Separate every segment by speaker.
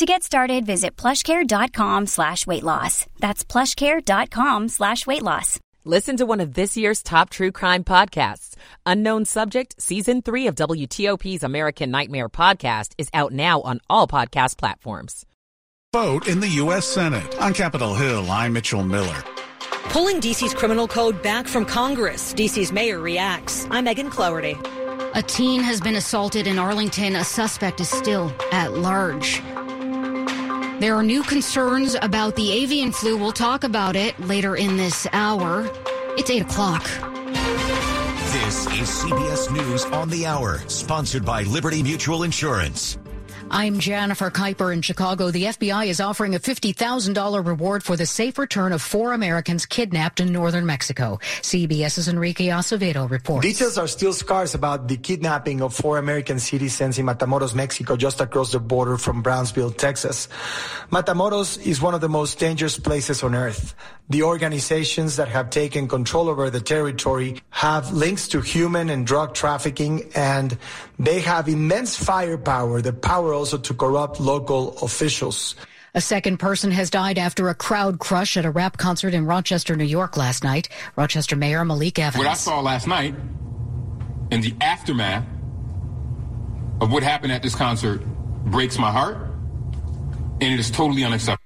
Speaker 1: To get started, visit plushcare.com slash weight loss. That's plushcare.com slash weight loss.
Speaker 2: Listen to one of this year's top true crime podcasts. Unknown Subject, Season 3 of WTOP's American Nightmare podcast is out now on all podcast platforms.
Speaker 3: Vote in the U.S. Senate. On Capitol Hill, I'm Mitchell Miller.
Speaker 4: Pulling DC's criminal code back from Congress. DC's mayor reacts. I'm Megan Cloherty.
Speaker 5: A teen has been assaulted in Arlington. A suspect is still at large. There are new concerns about the avian flu. We'll talk about it later in this hour. It's 8 o'clock.
Speaker 6: This is CBS News on the Hour, sponsored by Liberty Mutual Insurance.
Speaker 5: I'm Jennifer Keiper in Chicago. The FBI is offering a $50,000 reward for the safe return of four Americans kidnapped in northern Mexico. CBS's Enrique Acevedo reports.
Speaker 7: Details are still scarce about the kidnapping of four American citizens in Matamoros, Mexico, just across the border from Brownsville, Texas. Matamoros is one of the most dangerous places on earth. The organizations that have taken control over the territory have links to human and drug trafficking, and they have immense firepower, the power also to corrupt local officials.
Speaker 5: A second person has died after a crowd crush at a rap concert in Rochester, New York last night. Rochester Mayor Malik Evans.
Speaker 8: What I saw last night in the aftermath of what happened at this concert breaks my heart, and it is totally unacceptable.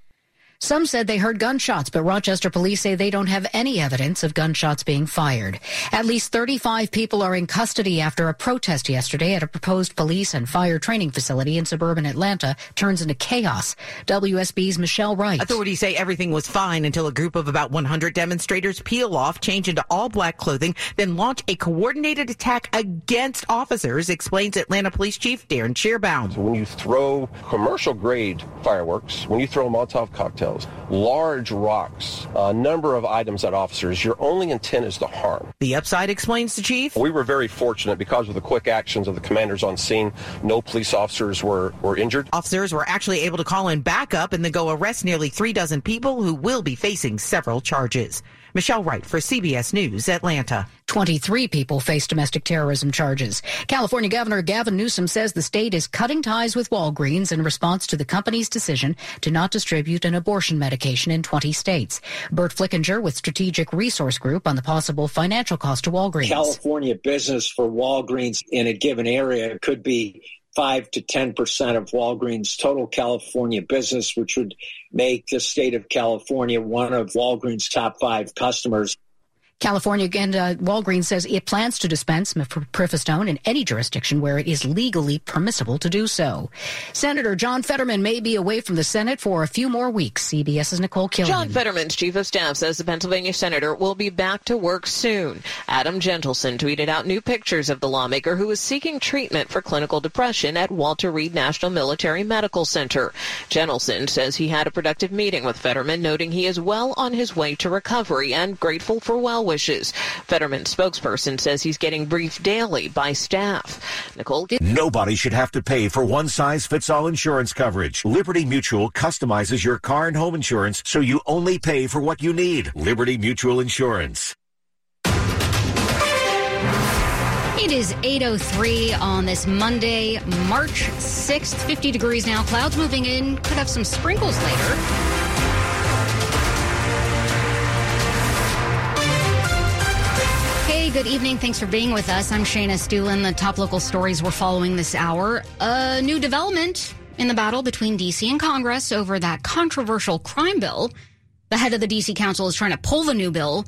Speaker 5: Some said they heard gunshots, but Rochester police say they don't have any evidence of gunshots being fired. At least 35 people are in custody after a protest yesterday at a proposed police and fire training facility in suburban Atlanta turns into chaos. WSB's Michelle Wright.
Speaker 9: Authorities say everything was fine until a group of about 100 demonstrators peel off, change into all black clothing, then launch a coordinated attack against officers, explains Atlanta Police Chief Darin Schierbaum.
Speaker 10: When you throw commercial grade fireworks, when you throw Molotov cocktails, large rocks, a number of items at officers, your only intent is to harm.
Speaker 9: The upside explains the chief.
Speaker 10: We were very fortunate because of the quick actions of the commanders on scene. No police officers were, were injured.
Speaker 9: Officers were actually able to call in backup and then go arrest nearly three dozen people who will be facing several charges. Michelle Wright for CBS News, Atlanta.
Speaker 5: 23 people face domestic terrorism charges. California Governor Gavin Newsom says the state is cutting ties with Walgreens in response to the company's decision to not distribute an abortion medication in 20 states. Burt Flickinger with Strategic Resource Group on the possible financial cost to Walgreens.
Speaker 11: California business for Walgreens in a given area could be 5 to 10% of Walgreens' total California business, which would make the state of California one of Walgreens' top five customers.
Speaker 5: California and uh, Walgreens says it plans to dispense mifepristone in any jurisdiction where it is legally permissible to do so. Senator John Fetterman may be away from the Senate for a few more weeks. CBS's Nicole Killion.
Speaker 12: John Fetterman's chief of staff says the Pennsylvania senator will be back to work soon. Adam Gentleson tweeted out new pictures of the lawmaker who is seeking treatment for clinical depression at Walter Reed National Military Medical Center. Gentleson says he had a productive meeting with Fetterman, noting he is well on his way to recovery and grateful for well wishes. Fetterman's spokesperson says he's getting briefed daily by staff. Nicole.
Speaker 6: Nobody should have to pay for one size fits all insurance coverage. Liberty Mutual customizes your car and home insurance so you only pay for what you need. Liberty Mutual Insurance.
Speaker 5: It is 8.03 on this Monday, March 6th, 50 degrees now. Clouds moving in, could have some sprinkles later. Good evening. Thanks for being with us. I'm Shayna Estulin. The top local stories we're following this hour. A new development in the battle between D.C. and Congress over that controversial crime bill. The head of the D.C. Council is trying to pull the new bill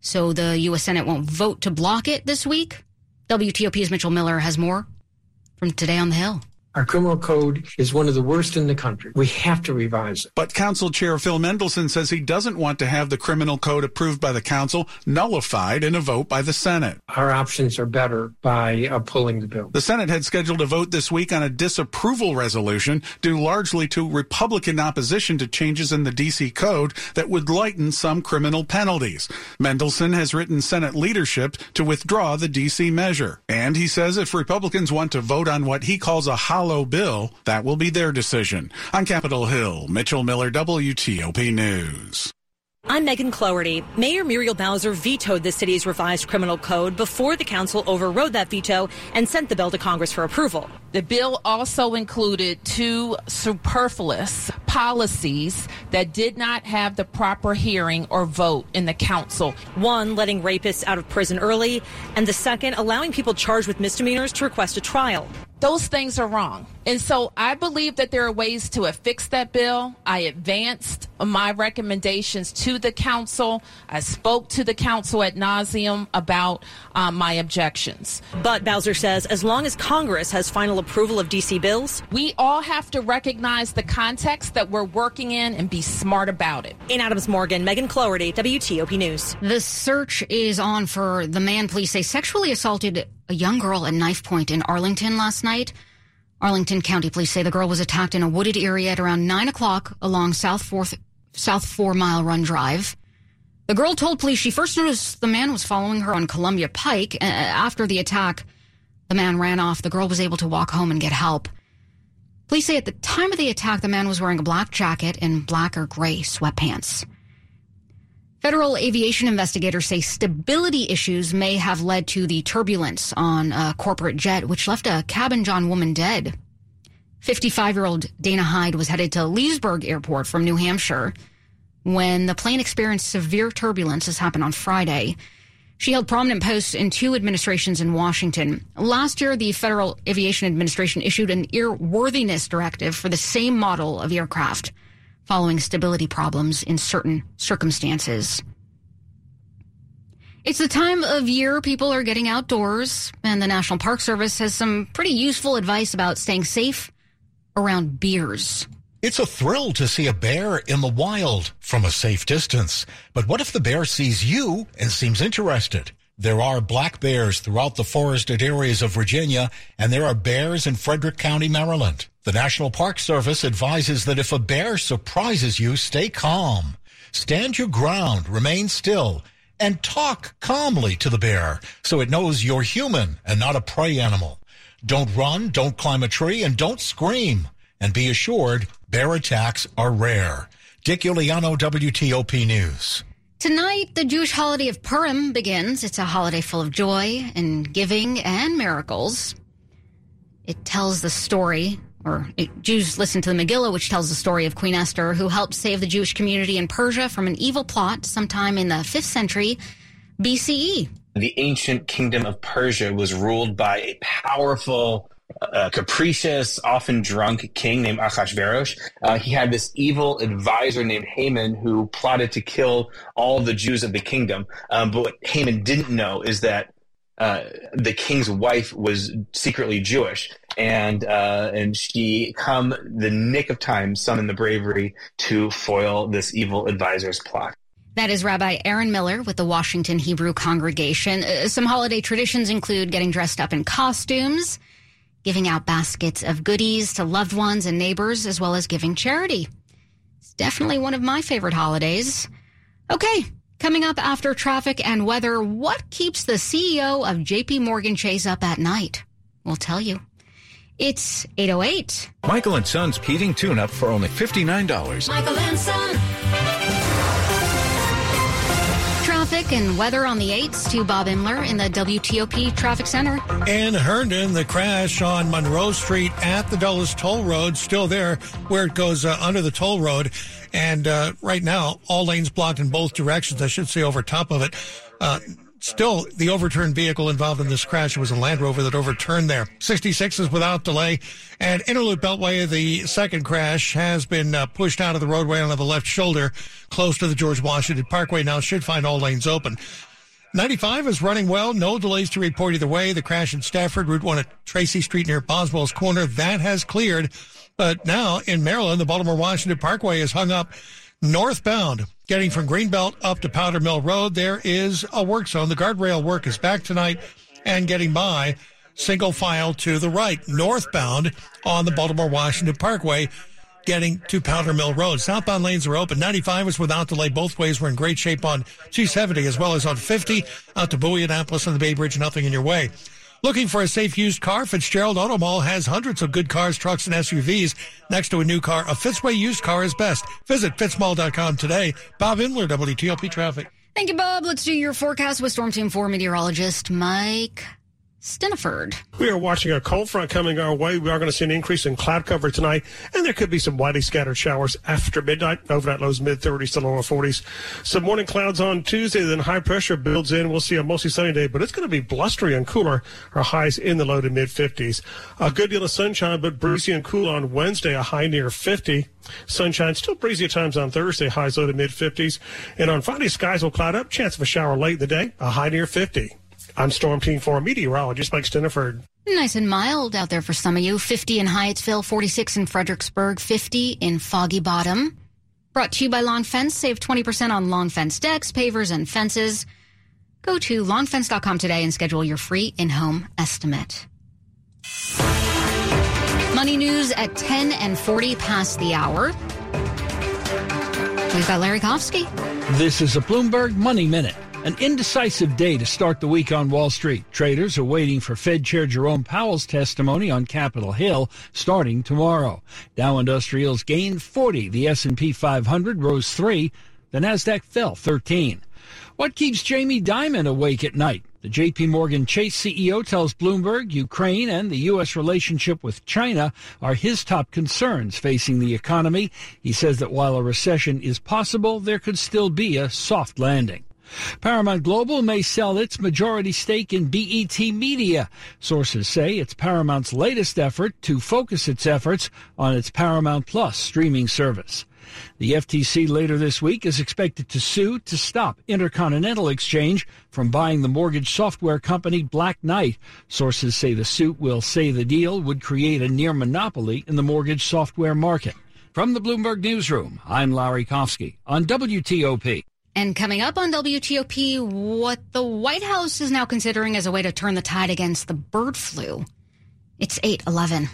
Speaker 5: so the U.S. Senate won't vote to block it this week. WTOP's Mitchell Miller has more from today on the Hill.
Speaker 13: Our criminal code is one of the worst in the country. We have to revise it.
Speaker 3: But Council Chair Phil Mendelson says he doesn't want to have the criminal code approved by the Council nullified in a vote by the Senate.
Speaker 13: Our options are better by uh, pulling the bill.
Speaker 3: The Senate had scheduled a vote this week on a disapproval resolution due largely to Republican opposition to changes in the D.C. code that would lighten some criminal penalties. Mendelson has written Senate leadership to withdraw the D.C. measure. And he says if Republicans want to vote on what he calls a hollow bill, that will be their decision. On Capitol Hill, Mitchell Miller, WTOP News.
Speaker 4: I'm Megan Cloherty. Mayor Muriel Bowser vetoed the city's revised criminal code before the council overrode that veto and sent the bill to Congress for approval.
Speaker 14: The bill also included two superfluous policies that did not have the proper hearing or vote in the council.
Speaker 4: One, letting rapists out of prison early, and the second, allowing people charged with misdemeanors to request a trial
Speaker 14: those things are wrong. And so I believe that there are ways to fix that bill. I advanced my recommendations to the council. I spoke to the council at nauseum about um, my objections.
Speaker 4: But Bowser says as long as Congress has final approval of DC bills,
Speaker 14: we all have to recognize the context that we're working in and be smart about it.
Speaker 4: In Adams Morgan, Megan Cloherty, WTOP News.
Speaker 15: The search is on for the man police say sexually assaulted a young girl at knife point in Arlington last night. Arlington County Police say the girl was attacked in a wooded area at around 9 o'clock along South, Fourth, South Four Mile Run Drive. The girl told police she first noticed the man was following her on Columbia Pike. Uh, after the attack, the man ran off. The girl was able to walk home and get help. Police say at the time of the attack, the man was wearing a black jacket and black or gray sweatpants. Federal aviation investigators say stability issues may have led to the turbulence on a corporate jet, which left a Cabin John woman dead. 55 year old Dana Hyde was headed to Leesburg Airport from New Hampshire when the plane experienced severe turbulence. This happened on Friday. She held prominent posts in two administrations in Washington. Last year, the Federal Aviation Administration issued an airworthiness directive for the same model of aircraft following stability problems in certain circumstances. It's the time of year people are getting outdoors, and the National Park Service has some pretty useful advice about staying safe around bears.
Speaker 6: It's a thrill to see a bear in the wild from a safe distance. But what if the bear sees you and seems interested? There are black bears throughout the forested areas of Virginia, and there are bears in Frederick County, Maryland. The National Park Service advises that if a bear surprises you, stay calm. Stand your ground, remain still, and talk calmly to the bear so it knows you're human and not a prey animal. Don't run, don't climb a tree, and don't scream. And be assured, bear attacks are rare. Dick Uliano, WTOP News.
Speaker 15: Tonight, the Jewish holiday of Purim begins. It's a holiday full of joy and giving and miracles. It tells the story or Jews listen to the Megillah, which tells the story of Queen Esther, who helped save the Jewish community in Persia from an evil plot sometime in the 5th century BCE.
Speaker 16: The ancient kingdom of Persia was ruled by a powerful, uh, capricious, often drunk king named Achashverosh. Uh, he had this evil advisor named Haman who plotted to kill all the Jews of the kingdom. Um, but what Haman didn't know is that uh, the king's wife was secretly Jewish, and uh, and she come the nick of time summoned the bravery to foil this evil advisor's plot.
Speaker 15: That is Rabbi Aaron Miller with the Washington Hebrew Congregation. Uh, some holiday traditions include getting dressed up in costumes, giving out baskets of goodies to loved ones and neighbors, as well as giving charity. It's definitely one of my favorite holidays. Okay, Coming up after traffic and weather, what keeps the CEO of JP Morgan Chase up at night? We'll tell you. It's 808.
Speaker 17: Michael and Son's heating tune up for only $59.
Speaker 15: Michael and Son traffic and weather on the 8s to Bob Imler in the WTOP Traffic Center.
Speaker 18: In Herndon, the crash on Monroe Street at the Dulles Toll Road, still there where it goes uh, under the toll road. And uh, right now, all lanes blocked in both directions. I should say over top of it. Uh, still the overturned vehicle involved in this crash was a Land Rover that overturned there. 66 is without delay. And Inner Loop Beltway, the second crash has been uh, pushed out of the roadway onto the left shoulder close to the George Washington Parkway. Now should find all lanes open. 95 is running well. No delays to report either way. The crash in Stafford, Route 1 at Tracy Street near Boswell's Corner, that has cleared. But now in Maryland, the Baltimore Washington Parkway is hung up northbound. Getting from Greenbelt up to Powder Mill Road, there is a work zone. The guardrail work is back tonight and getting by single file to the right, northbound on the Baltimore Washington Parkway getting to Powder Mill Road. Southbound lanes are open. 95 is without delay both ways. We're in great shape on 270 as well as on 50 out to Bowie, Annapolis, and the Bay Bridge. Nothing in your way. Looking for a safe used car? Fitzgerald Auto Mall has hundreds of good cars, trucks, and SUVs. Next to a new car, a Fitzway used car is best. Visit fitzmall.com today. Bob Imler, WTOP Traffic.
Speaker 15: Thank you, Bob. Let's do your forecast with Storm Team 4 meteorologist Mike Stinneford.
Speaker 19: We are watching a cold front coming our way. We are going to see an increase in cloud cover tonight, and there could be some widely scattered showers after midnight. Overnight lows mid 30s to lower 40s. Some morning clouds on Tuesday, then high pressure builds in. We'll see a mostly sunny day, but it's going to be blustery and cooler. Our highs in the low to mid 50s. A good deal of sunshine, but breezy and cool on Wednesday, a high near 50. Sunshine, still breezy at times on Thursday, highs low to mid 50s. And on Friday, skies will cloud up. Chance of a shower late in the day, a high near 50. I'm Storm Team 4 meteorologist Mike Stinneford.
Speaker 15: Nice and mild out there for some of you. 50 in Hyattsville, 46 in Fredericksburg, 50 in Foggy Bottom. Brought to you by Long Fence. Save 20% on Long Fence decks, pavers, and fences. Go to longfence.com today and schedule your free in-home estimate. Money news at 10 and 40 past the hour. We've got Larry Kofsky.
Speaker 20: This is a Bloomberg Money Minute. An indecisive day to start the week on Wall Street. Traders are waiting for Fed Chair Jerome Powell's testimony on Capitol Hill starting tomorrow. Dow Industrials gained 40. The S&P 500 rose 3. The Nasdaq fell 13. What keeps Jamie Dimon awake at night? The JP Morgan Chase CEO tells Bloomberg Ukraine and the U.S. relationship with China are his top concerns facing the economy. He says that while a recession is possible, there could still be a soft landing. Paramount Global may sell its majority stake in BET Media. Sources say it's Paramount's latest effort to focus its efforts on its Paramount Plus streaming service. The FTC later this week is expected to sue to stop Intercontinental Exchange from buying the mortgage software company Black Knight. Sources say the suit will say the deal would create a near monopoly in the mortgage software market. From the Bloomberg Newsroom, I'm Larry Kofsky on WTOP.
Speaker 15: And coming up on WTOP, what the White House is now considering as a way to turn the tide against the bird flu. It's 811.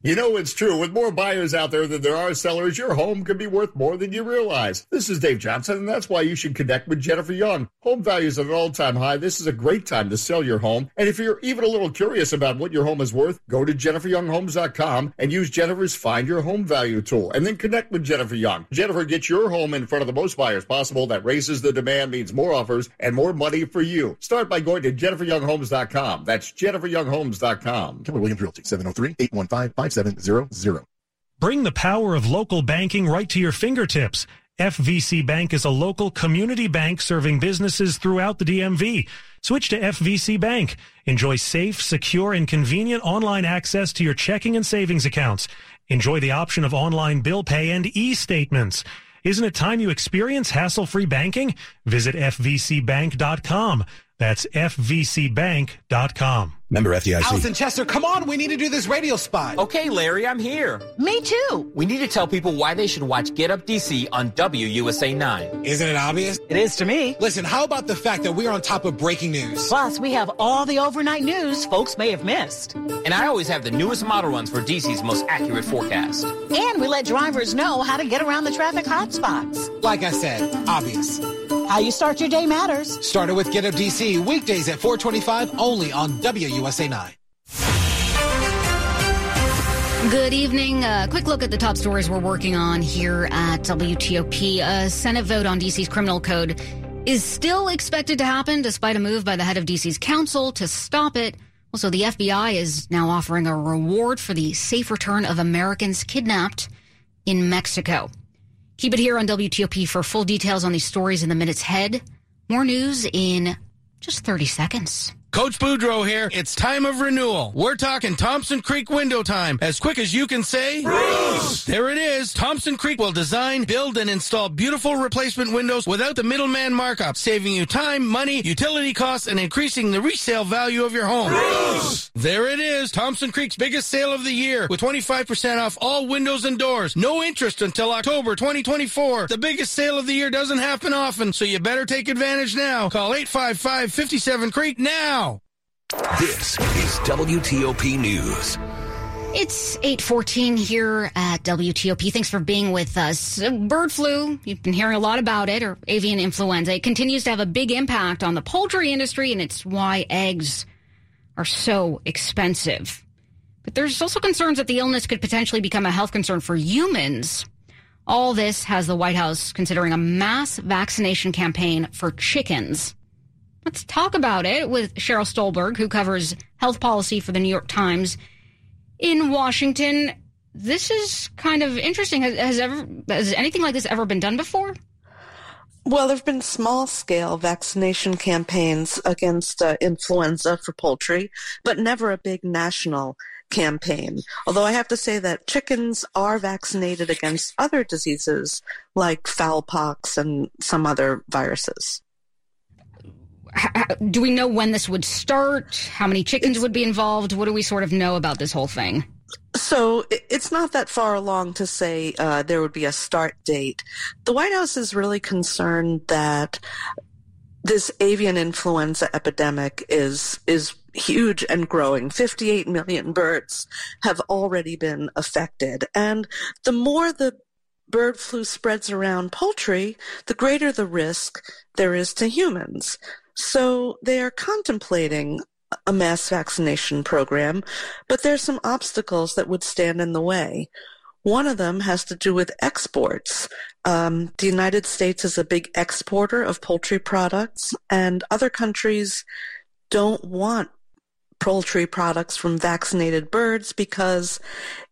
Speaker 10: You know it's true. With more buyers out there than there are sellers, your home could be worth more than you realize. This is Dave Johnson, and that's why you should connect with Jennifer Young. Home values at an all-time high. This is a great time to sell your home. And if you're even a little curious about what your home is worth, go to jenniferyounghomes.com and use Jennifer's Find Your Home Value tool, and then connect with Jennifer Young. Jennifer gets your home in front of the most buyers possible. That raises the demand, means more offers, and more money for you. Start by going to jenniferyounghomes.com. That's jenniferyounghomes.com.
Speaker 21: Keller Williams Realty, oh 703-815-5700.
Speaker 22: Bring the power of local banking right to your fingertips. FVC Bank is a local community bank serving businesses throughout the DMV. Switch to FVC Bank. Enjoy safe, secure, and convenient online access to your checking and savings accounts. Enjoy the option of online bill pay and e-statements. Isn't it time you experience hassle-free banking? Visit fvcbank.com. That's fvcbank.com.
Speaker 23: Member FDIC.
Speaker 24: Allison Chester, come on, we need to do this radio spot.
Speaker 25: Okay, Larry, I'm here.
Speaker 26: Me too.
Speaker 25: We need to tell people why they should watch Get Up DC on WUSA 9.
Speaker 24: Isn't it obvious?
Speaker 26: It is to me.
Speaker 24: Listen, how about the fact that we're on top of breaking news?
Speaker 26: Plus, we have all the overnight news folks may have missed.
Speaker 25: And I always have the newest model runs for DC's most accurate forecast.
Speaker 26: And we let drivers know how to get around the traffic hotspots.
Speaker 24: Like I said, obvious.
Speaker 26: How you start your day matters.
Speaker 24: Started with Get Up DC, weekdays at 425 only on WUSA 9.
Speaker 15: Good evening. A quick look at the top stories we're working on here at WTOP. A Senate vote on DC's criminal code is still expected to happen despite a move by the head of DC's council to stop it. Also, the FBI is now offering a reward for the safe return of Americans kidnapped in Mexico. Keep it here on WTOP for full details on these stories in the minutes ahead. More news in just 30 seconds.
Speaker 27: Coach Boudreau here. It's time of renewal. We're talking Thompson Creek window time. As quick as you can say, Bruce! There it is. Thompson Creek will design, build, and install beautiful replacement windows without the middleman markup, saving you time, money, utility costs, and increasing the resale value of your home. Bruce! There it is. Thompson Creek's biggest sale of the year with 25% off all windows and doors. No interest until October 2024. The biggest sale of the year doesn't happen often, so you better take advantage now. Call 855 57 Creek now.
Speaker 28: This is WTOP News.
Speaker 15: It's 814 here at WTOP. Thanks for being with us. Uh, bird flu, you've been hearing a lot about it, or avian influenza. It continues to have a big impact on the poultry industry, and it's why eggs are so expensive. But there's also concerns that the illness could potentially become a health concern for humans. All this has the White House considering a mass vaccination campaign for chickens. Let's talk about it with Sheryl Stolberg, who covers health policy for the New York Times in Washington. This is kind of interesting. Has, has ever has anything like this ever been done before?
Speaker 29: Well, there have been small scale vaccination campaigns against uh, influenza for poultry, but never a big national campaign. Although I have to say that chickens are vaccinated against other diseases like fowl pox and some other viruses
Speaker 15: do we know when this would start? How many chickens would be involved? What do we sort of know about this whole thing?
Speaker 29: So it's not that far along to say uh, there would be a start date. The White House is really concerned that this avian influenza epidemic is is huge and growing. 58 million birds have already been affected, and the more the bird flu spreads around poultry, the greater the risk there is to humans. So they are contemplating a mass vaccination program, but there's some obstacles that would stand in the way. One of them has to do with exports. Um, the United States is a big exporter of poultry products, and other countries don't want poultry products from vaccinated birds because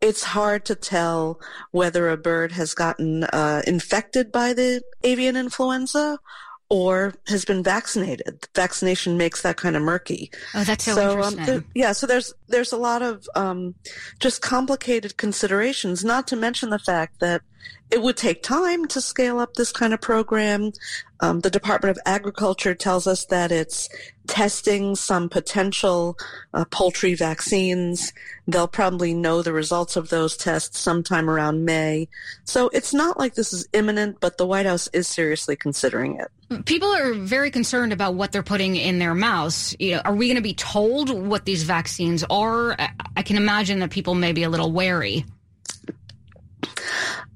Speaker 29: it's hard to tell whether a bird has gotten uh, infected by the avian influenza or has been vaccinated. Vaccination makes that kind of murky.
Speaker 15: Oh, that's so, so interesting. Um,
Speaker 29: there, yeah, so there's there's a lot of um, just complicated considerations. Not to mention the fact that it would take time to scale up this kind of program. Um, the Department of Agriculture tells us that it's testing some potential uh, poultry vaccines. They'll probably know the results of those tests sometime around May. So it's not like this is imminent, but the White House is seriously considering it.
Speaker 15: People are very concerned about what they're putting in their mouths. You know, are we going to be told what these vaccines are? I can imagine that people may be a little wary.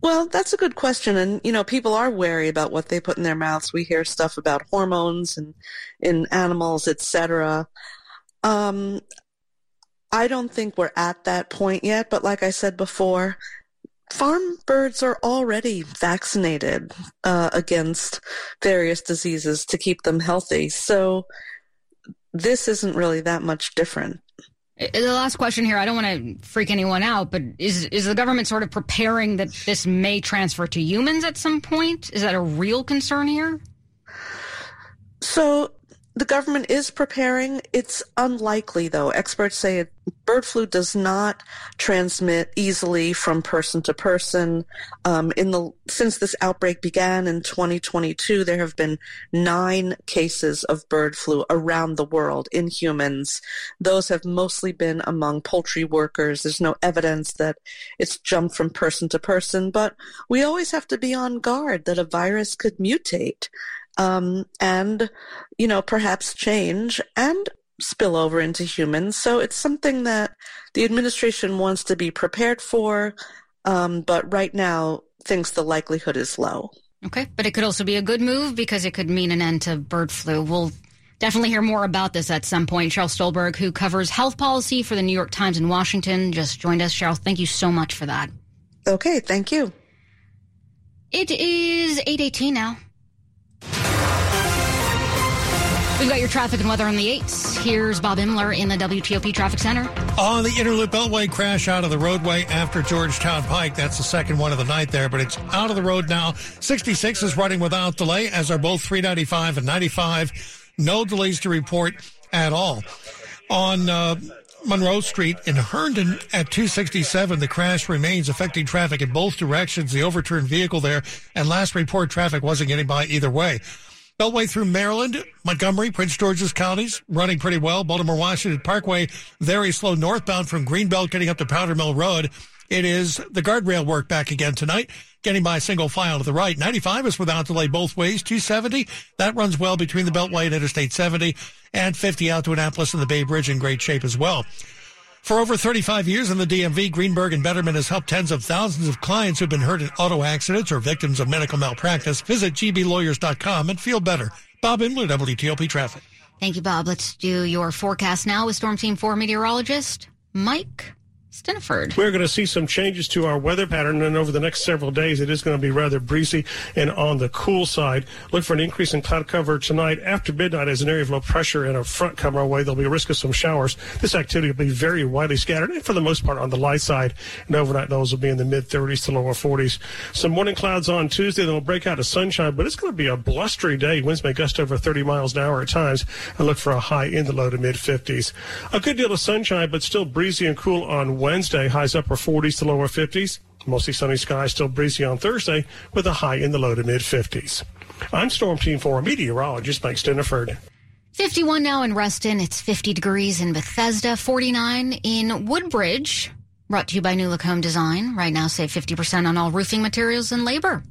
Speaker 29: Well, that's a good question. And, you know, people are wary about what they put in their mouths. We hear stuff about hormones and in animals, etc. Um, I don't think we're at that point yet, but like I said before, farm birds are already vaccinated uh, against various diseases to keep them healthy. So this isn't really that much different.
Speaker 15: The last question here, I don't want to freak anyone out, but is is the government sort of preparing that this may transfer to humans at some point? Is that a real concern here?
Speaker 29: So the government is preparing. It's unlikely, though. Experts say bird flu does not transmit easily from person to person. Um, in the since this outbreak began in 2022, there have been nine cases of bird flu around the world in humans. Those have mostly been among poultry workers. There's no evidence that it's jumped from person to person, but we always have to be on guard that a virus could mutate um, and, you know, perhaps change and spill over into humans. So it's something that the administration wants to be prepared for, um, but right now thinks the likelihood is low.
Speaker 15: Okay, but it could also be a good move because it could mean an end to bird flu. We'll definitely hear more about this at some point. Sheryl Stolberg, who covers health policy for the New York Times in Washington, just joined us. Sheryl, thank you so much for that.
Speaker 29: Okay, thank you.
Speaker 15: It is 818 now. We've got your traffic and weather on the 8s. Here's Bob Imler in the WTOP Traffic Center.
Speaker 18: On the Inner Loop Beltway, crash out of the roadway after Georgetown Pike. That's the second one of the night there, but it's out of the road now. 66 is running without delay, as are both 395 and 95. No delays to report at all. On uh, Monroe Street in Herndon at 267, the crash remains affecting traffic in both directions. The overturned vehicle there, and last report, traffic wasn't getting by either way. Beltway through Maryland, Montgomery, Prince George's counties running pretty well. Baltimore Washington Parkway very slow northbound from Greenbelt getting up to Powder Mill Road. It is the guardrail work back again tonight, getting by single file to the right. 95 is without delay both ways. 270, that runs well between the Beltway and Interstate 70, and 50 out to Annapolis and the Bay Bridge in great shape as well. For over 35 years in the DMV, Greenberg and Bederman has helped tens of thousands of clients who've been hurt in auto accidents or victims of medical malpractice. Visit gblawyers.com and feel better. Bob Imler, WTOP Traffic.
Speaker 15: Thank you, Bob. Let's do your forecast now with Storm Team 4 meteorologist Mike Stinneford.
Speaker 19: We're going to see some changes to our weather pattern, and over the next several days, it is going to be rather breezy and on the cool side. Look for an increase in cloud cover tonight after midnight as an area of low pressure and a front come our way. There'll be a risk of some showers. This activity will be very widely scattered, and for the most part on the light side. And overnight those will be in the mid 30s to lower 40s. Some morning clouds on Tuesday, then we'll break out of sunshine, but it's going to be a blustery day. Winds may gust over 30 miles an hour at times, and look for a high in the low to mid 50s. A good deal of sunshine, but still breezy and cool on Wednesday, highs upper 40s to lower 50s. Mostly sunny skies, still breezy on Thursday, with a high in the low to mid 50s. I'm Storm Team 4 meteorologist Mike Stinneford.
Speaker 15: 51 now in Reston. It's 50 degrees in Bethesda, 49 in Woodbridge. Brought to you by New Look Home Design. Right now, save 50% on all roofing materials and labor.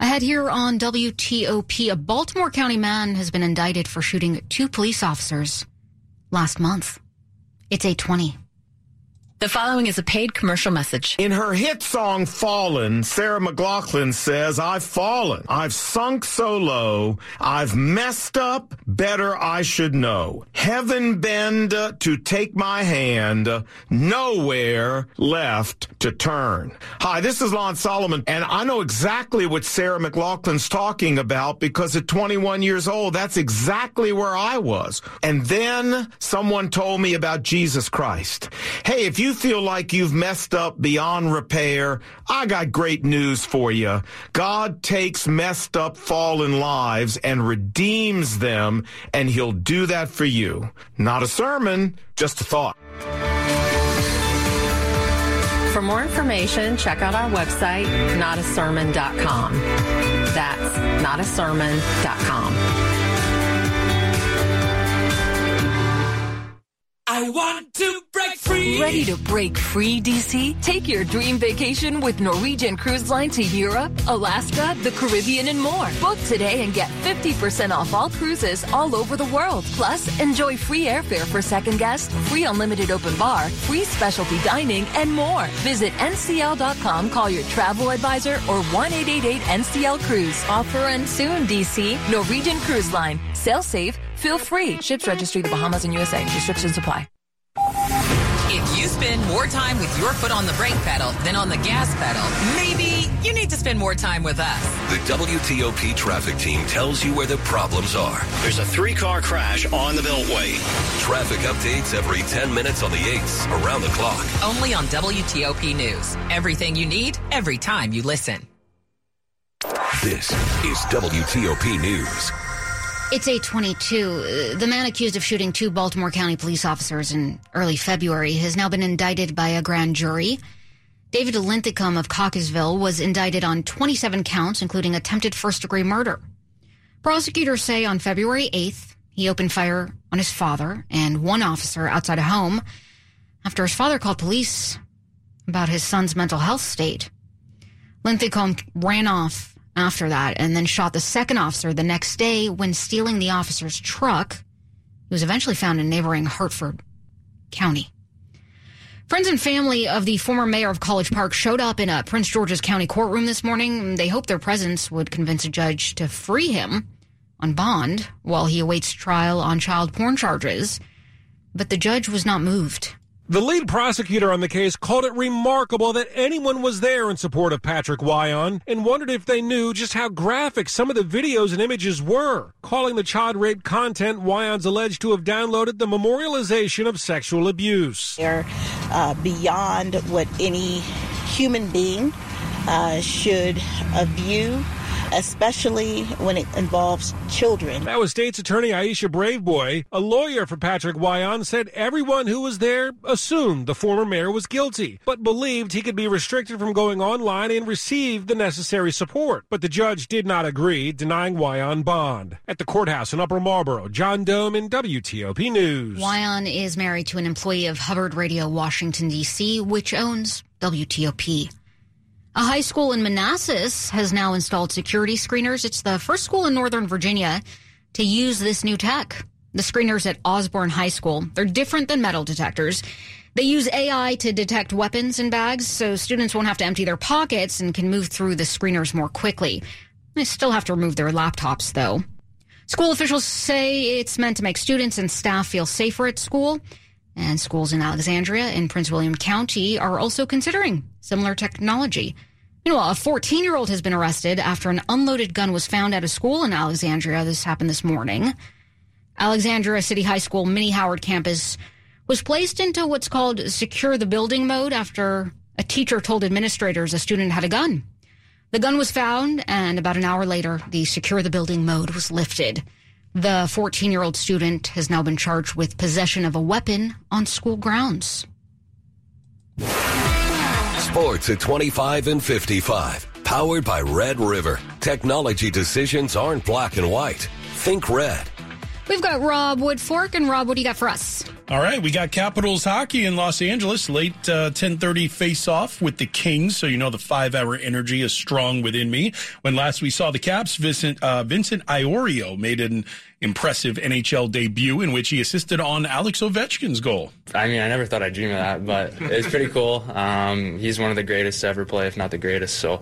Speaker 15: Ahead here on WTOP, a Baltimore County man has been indicted for shooting two police officers last month. It's 820.
Speaker 30: The following is a paid commercial message.
Speaker 31: In her hit song Fallen, Sarah McLachlan says, I've fallen. I've sunk so low. I've messed up. Better I should know. Heaven bend to take my hand. Nowhere left to turn. Hi, this is Lon Solomon, and I know exactly what Sarah McLachlan's talking about because at 21 years old, that's exactly where I was. And then someone told me about Jesus Christ. Hey, if you feel like you've messed up beyond repair, I got great news for you. God takes messed up fallen lives and redeems them, and he'll do that for you. Not a sermon, just a thought.
Speaker 30: For more information, check out our website, notasermon.com. That's notasermon.com.
Speaker 32: I want to break free.
Speaker 33: Ready to break free, DC? Take your dream vacation with Norwegian Cruise Line to Europe, Alaska, the Caribbean, and more. Book today and get 50% off all cruises all over the world. Plus, enjoy free airfare for second guests, free unlimited open bar, free specialty dining, and more. Visit ncl.com, call your travel advisor, or 1 888 NCL Cruise. Offer ends soon, DC. Norwegian Cruise Line. Sail safe, feel free. Ships registry the Bahamas and USA. Restrictions apply.
Speaker 34: If you spend more time with your foot on the brake pedal than on the gas pedal, maybe you need to spend more time with us.
Speaker 28: The WTOP traffic team tells you where the problems are.
Speaker 35: There's a three car crash on the Beltway.
Speaker 28: Traffic updates every 10 minutes on the 8s, around the clock.
Speaker 34: Only on WTOP News. Everything you need, every time you listen.
Speaker 28: This is WTOP News.
Speaker 15: It's 822. The man accused of shooting two Baltimore County police officers in early February has now been indicted by a grand jury. David Linthicum of Cockeysville was indicted on 27 counts, including attempted first degree murder. Prosecutors say on February 8th, he opened fire on his father and one officer outside a home after his father called police about his son's mental health state. Linthicum ran off after that and then shot the second officer the next day when stealing the officer's truck. He was eventually found in neighboring Harford County. Friends and family of the former mayor of College Park showed up in a Prince George's County courtroom this morning. They hoped their presence would convince a judge to free him on bond while he awaits trial on child porn charges. But the judge was not moved.
Speaker 36: The lead prosecutor on the case called it remarkable that anyone was there in support of Patrick Wojahn and wondered if they knew just how graphic some of the videos and images were, calling the child rape content Wojahn's alleged to have downloaded the memorialization of sexual abuse.
Speaker 37: They're uh, beyond what any human being uh, should view especially when it involves children.
Speaker 36: That was State's Attorney Aisha Braveboy. A lawyer for Patrick Wojahn said everyone who was there assumed the former mayor was guilty, but believed he could be restricted from going online and receive the necessary support. But the judge did not agree, denying Wojahn bond. At the courthouse in Upper Marlboro, John Domen WTOP News.
Speaker 15: Wojahn is married to an employee of Hubbard Radio Washington, D.C., which owns WTOP. A high school in Manassas has now installed security screeners. It's the first school in Northern Virginia to use this new tech. The screeners at Osbourn High School, they're different than metal detectors. They use AI to detect weapons in bags so students won't have to empty their pockets and can move through the screeners more quickly. They still have to remove their laptops though. School officials say it's meant to make students and staff feel safer at school. And schools in Alexandria and Prince William County are also considering similar technology. Meanwhile, a 14 year old has been arrested after an unloaded gun was found at a school in Alexandria. This happened this morning. Alexandria City High School Minnie Howard campus was placed into what's called secure the building mode after a teacher told administrators a student had a gun. The gun was found, and about an hour later, the secure the building mode was lifted. The 14 year old student has now been charged with possession of a weapon on school grounds.
Speaker 28: Sports at 25 and 55. Powered by Red River. Technology decisions aren't black and white. Think red.
Speaker 15: We've got Rob Woodfork, and Rob, what do you got for us?
Speaker 38: All right, we got Capitals hockey in Los Angeles, late uh, 10:30 face-off with the Kings. So you know the five-hour energy is strong within me. When last we saw the Caps, Vincent uh, Vincent Iorio made an impressive NHL debut in which he assisted on Alex Ovechkin's goal.
Speaker 39: I mean, I never thought I'd dream of that, but it's pretty cool. Um, he's one of the greatest to ever play, if not the greatest. So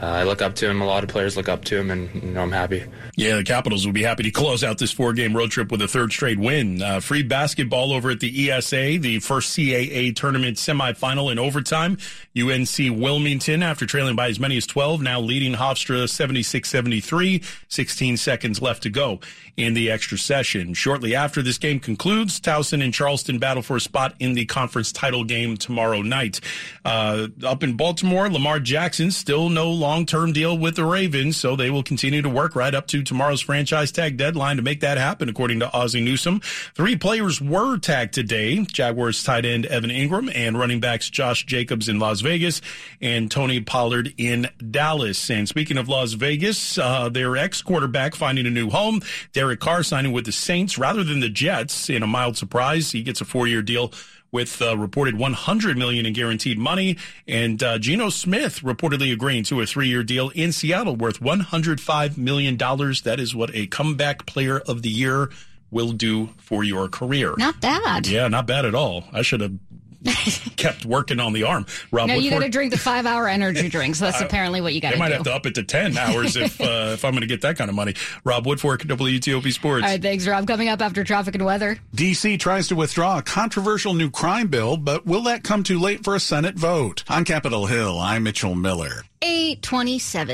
Speaker 39: uh, I look up to him. A lot of players look up to him, and you know, I'm happy.
Speaker 38: Yeah, the Capitals will be happy to close out this four-game road trip with a third straight win. Uh, free basketball over at the ESA, the first CAA tournament semifinal in overtime. UNC Wilmington, after trailing by as many as 12, now leading Hofstra 76-73. 16 seconds left to go in the extra session. Shortly after this game concludes, Towson and Charleston battle for a spot in the conference title game tomorrow night. Uh, up in Baltimore, Lamar Jackson still no long-term deal with the Ravens, so they will continue to work right up to tomorrow's franchise tag deadline to make that happen, according to Ozzie Newsome. Three players were tagged today. Jaguars tight end Evan Engram and running backs Josh Jacobs in Las Vegas and Tony Pollard in Dallas. And speaking of Las Vegas, uh, their ex-quarterback finding a new home. Derek Carr signing with the Saints rather than the Jets in a mild surprise. He gets a four-year deal with uh, reported 100 million in guaranteed money, and uh, Geno Smith reportedly agreeing to a three-year deal in Seattle worth 105 million dollars. That is what a comeback player of the year will do for your career.
Speaker 15: Not bad.
Speaker 38: Yeah, not bad at all. I should have kept working on the arm. Rob
Speaker 15: no, you got to drink the five hour energy drink. So that's
Speaker 38: I-
Speaker 15: apparently what you got
Speaker 38: They
Speaker 15: to
Speaker 38: might have to up it to 10 hours if uh, if I'm going to get that kind of money. Rob Woodfork, WTOP Sports.
Speaker 15: All right, thanks, Rob. Coming up after traffic and weather.
Speaker 39: DC tries to withdraw a controversial new crime bill, but will that come too late for a Senate vote? On Capitol Hill, I'm Mitchell Miller.
Speaker 15: 827.